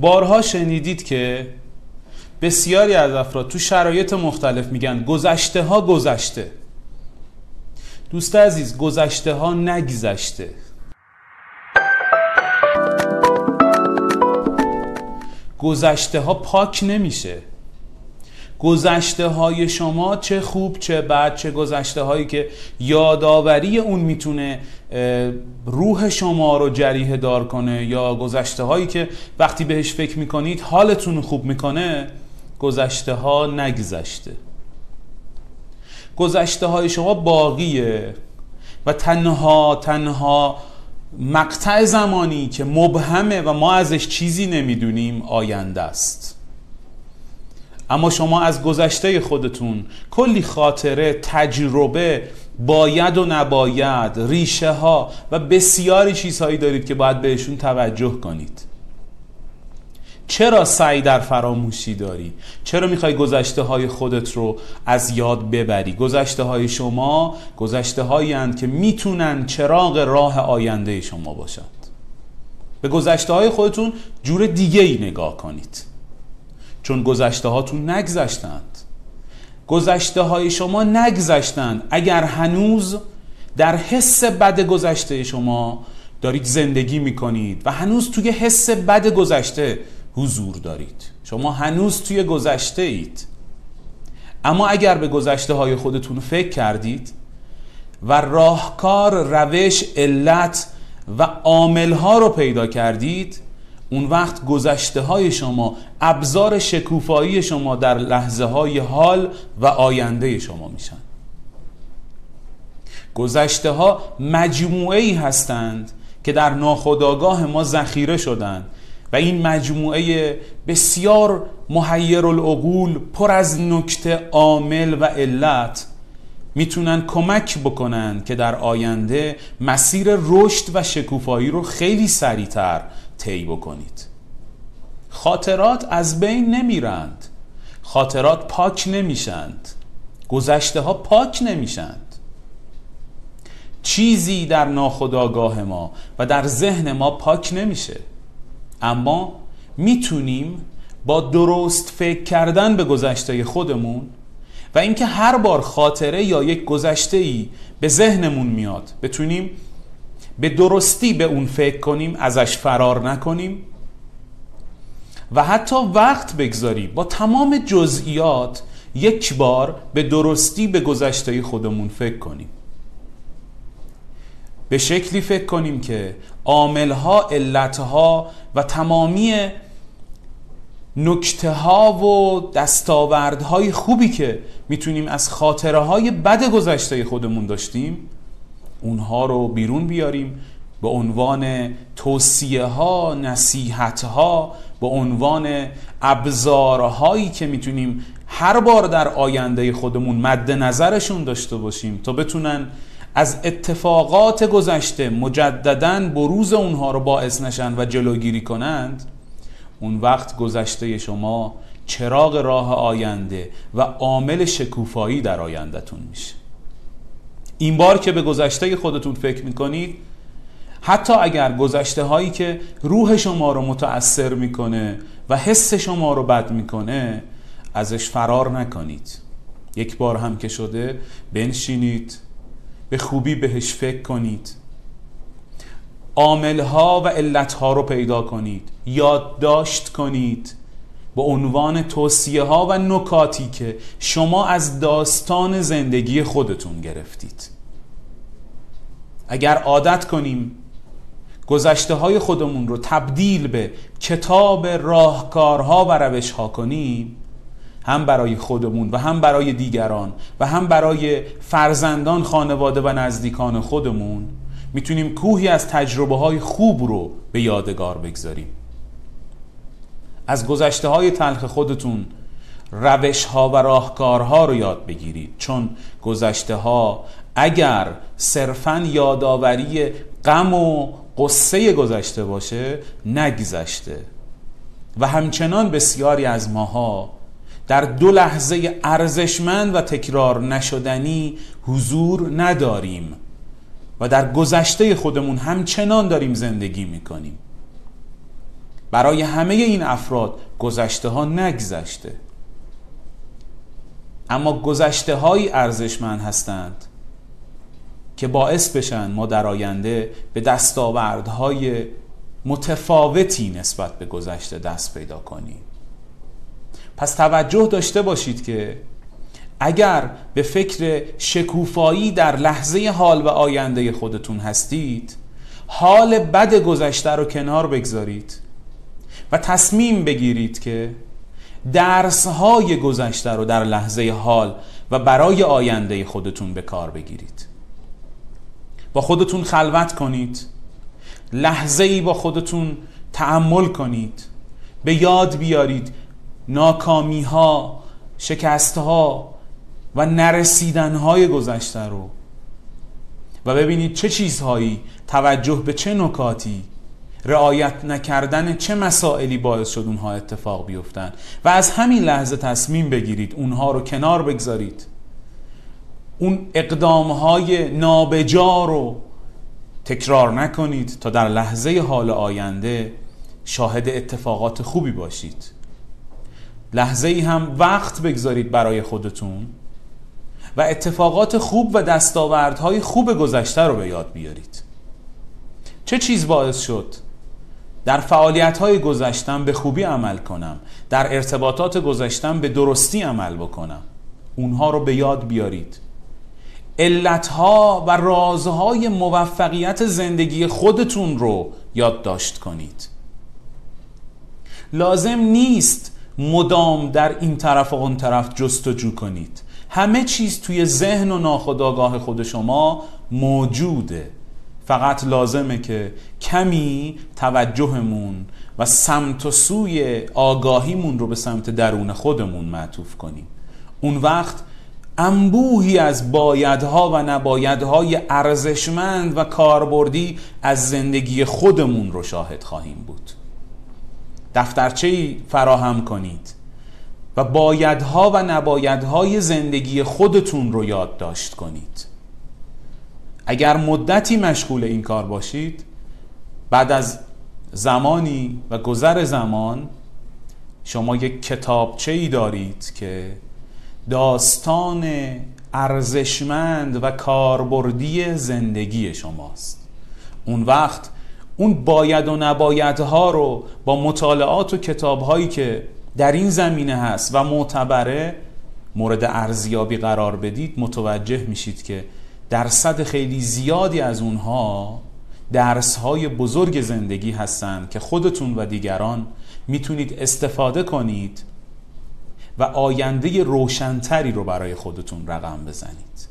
بارها شنیدید که بسیاری از افراد تو شرایط مختلف میگن گذشته ها گذشته. دوست عزیز گذشته ها نگذشته. گذشته ها پاک نمیشه. گذشته های شما چه خوب چه بد چه گذشته هایی که یادآوری اون می‌تونه روح شما رو جریه دار کنه یا گذشته هایی که وقتی بهش فکر می‌کنید حالتون خوب می‌کنه گذشته ها نگذشته. گذشته های شما باقیه و تنها تنها مقطع زمانی که مبهمه و ما ازش چیزی نمی‌دونیم آینده است. اما شما از گذشته خودتون کلی خاطره تجربه باید و نباید ریشه ها و بسیاری چیزهایی دارید که باید بهشون توجه کنید چرا سعی در فراموشی داری؟ چرا می‌خوای گذشته های خودت رو از یاد ببری؟ گذشته های شما گذشته هایی که می‌تونن چراغ راه آینده شما باشند به گذشته های خودتون جور دیگه ای نگاه کنید چون گذشته هاتون نگذشتند. گذشته های شما نگذشتند. اگر هنوز در حس بد گذشته شما دارید زندگی می‌کنید و هنوز توی حس بد گذشته حضور دارید. شما هنوز توی گذشته اید اما اگر به گذشته های خودتون فکر کردید و راهکار روش علت و عامل ها رو پیدا کردید اون وقت گذشته های شما ابزار شکوفایی شما در لحظه های حال و آینده شما میشن. گذشته ها مجموعه ای هستند که در ناخودآگاه ما ذخیره شدند و این مجموعه بسیار محیر العقول پر از نکته عامل و علت می‌تونن کمک بکنن که در آینده مسیر رشد و شکوفایی رو خیلی سریعتر طی بکنید. خاطرات از بین نمیرند. خاطرات پاک نمیشند. گذشته ها پاک نمیشند. چیزی در ناخودآگاه ما و در ذهن ما پاک نمیشه. اما می‌تونیم با درست فکر کردن به گذشته خودمون و اینکه هر بار خاطره یا یک گذشته ای به ذهنمون میاد بتونیم به درستی به اون فکر کنیم ازش فرار نکنیم و حتی وقت بگذاری با تمام جزئیات یک بار به درستی به گذشته خودمون فکر کنیم. به شکلی فکر کنیم که عاملها علتها و تمامی نکته ها و دستاوردهای خوبی که می‌تونیم از خاطره های بد گذشته خودمون داشتیم اونها رو بیرون بیاریم به عنوان توصیه ها نصیحت ها به عنوان ابزارهایی که می‌تونیم هر بار در آینده خودمون مد نظرشون داشته باشیم تا بتونن از اتفاقات گذشته مجددا بروز اونها رو باعث نشن و جلوگیری کنند اون وقت گذشته شما چراغ راه آینده و عامل شکوفایی در آیندهتون میشه. این بار که به گذشته خودتون فکر می‌کنید حتی اگر گذشته هایی که روح شما رو متأثر می‌کنه و حس شما رو بد می‌کنه ازش فرار نکنید. یک بار هم که شده بنشینید به خوبی بهش فکر کنید. عاملها و علتها رو پیدا کنید. یادداشت کنید. به عنوان توصیه ها و نکاتی که شما از داستان زندگی خودتون گرفتید. اگر عادت کنیم گذشته های خودمون رو تبدیل به کتاب راهکارها و روشها کنیم هم برای خودمون و هم برای دیگران و هم برای فرزندان خانواده و نزدیکان خودمون می‌تونیم کوهی از تجربه های خوب رو به یادگار بگذاریم. از گذشته های تلخ خودتون روش ها و راهکارها رو یاد بگیرید. چون گذشته ها اگر صرفا یادآوری غم و قصه گذشته باشه نگذشته. و همچنان بسیاری از ماها در دو لحظه ارزشمند و تکرار نشدنی حضور نداریم و در گذشته خودمون همچنان داریم زندگی می‌کنیم. برای همه این افراد گذشته ها نگذشته. اما گذشته های ارزشمند هستند که باعث بشن ما در آینده به دستاوردهای متفاوتی نسبت به گذشته دست پیدا کنیم. پس توجه داشته باشید که اگر به فکر شکوفایی در لحظه حال و آینده خودتون هستید حال بد گذشته رو کنار بگذارید. و تصمیم بگیرید که درس های گذشته رو در لحظه حال و برای آینده خودتون به کار بگیرید. با خودتون خلوت کنید. لحظه ای با خودتون تعمل کنید. به یاد بیارید ناکامی ها شکست ها و نرسیدن های گذشته رو. و ببینید چه چیزهایی توجه به چه نکاتی رعایت نکردن چه مسائلی باعث شد اونها اتفاق بیفتن؟ و از همین لحظه تصمیم بگیرید اونها رو کنار بگذارید. اون اقدام های نابجا رو تکرار نکنید تا در لحظه حال آینده شاهد اتفاقات خوبی باشید. لحظه ای هم وقت بگذارید برای خودتون و اتفاقات خوب و دستاوردهای خوب گذشته رو به یاد بیارید. چه چیز باعث شد؟ در فعالیت های گذشتم به خوبی عمل کنم. در ارتباطات گذشتم به درستی عمل بکنم. اونها رو به یاد بیارید. علتها و رازهای موفقیت زندگی خودتون رو یادداشت کنید. لازم نیست مدام در این طرف و اون طرف جستجو کنید. همه چیز توی ذهن و ناخودآگاه خود شما موجوده. فقط لازمه که کمی توجهمون و سمت و سوی آگاهیمون رو به سمت درون خودمون معطوف کنیم. اون وقت انبوهی از بایدها و نبایدهای ارزشمند و کاربردی از زندگی خودمون رو شاهد خواهیم بود. دفترچه فراهم کنید و بایدها و نبایدهای زندگی خودتون رو یادداشت کنید. اگر مدتی مشغول این کار باشید بعد از زمانی و گذر زمان شما یک کتابچه ای دارید که داستان ارزشمند و کاربردی زندگی شماست. اون وقت اون باید و نبایدها رو با مطالعات و کتابهایی که در این زمینه هست و معتبره مورد ارزیابی قرار بدید متوجه میشید که درصد خیلی زیادی از اونها درس های بزرگ زندگی هستند که خودتون و دیگران می‌تونید استفاده کنید و آینده روشنتری رو برای خودتون رقم بزنید.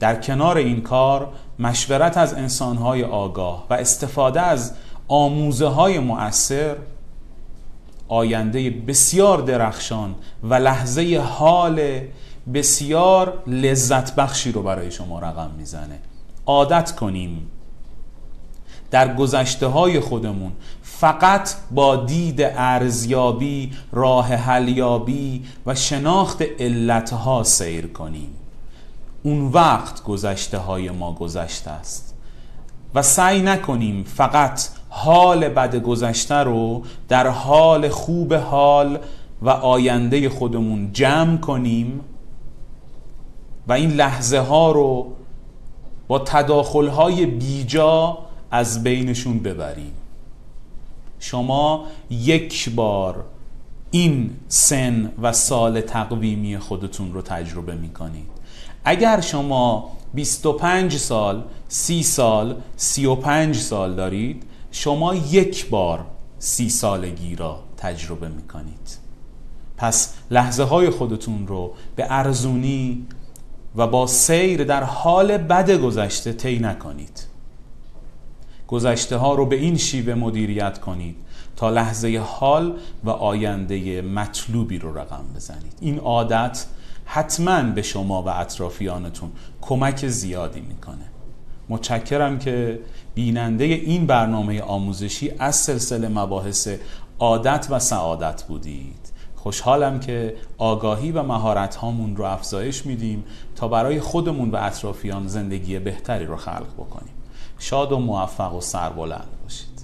در کنار این کار مشورت از انسانهای آگاه و استفاده از آموزه های مؤثر آینده بسیار درخشان و لحظه حال بسیار لذت بخشی رو برای شما رقم می‌زنه. عادت کنیم. در گذشته های خودمون فقط با دید ارزیابی راه حلیابی و شناخت علتها سیر کنیم. اون وقت گذشته های ما گذشته است. و سعی نکنیم فقط حال بد گذشته رو در حال خوب حال و آینده خودمون جمع کنیم و این لحظه ها رو با تداخل های بیجا از بینشون ببریم شما یک بار این سن و سال تقویمی خودتون رو تجربه می کنید اگر شما 25 سال 30 سال 35 سال دارید شما یک بار سی سالگی را تجربه می کنید پس لحظه های خودتون رو به ارزونی و با سیر در حال بد گذشته طی نکنید. گذشته ها رو به این شیوه مدیریت کنید تا لحظه حال و آینده مطلوبی رو رقم بزنید. این عادت حتما به شما و اطرافیانتون کمک زیادی می‌کنه. متشکرم که بیننده این برنامه آموزشی از سلسله مباحث عادت و سعادت بودید. خوشحالم که آگاهی و مهارت هامون رو افزایش میدیم تا برای خودمون و اطرافیان زندگی بهتری رو خلق بکنیم. شاد و موفق و سربلند باشید.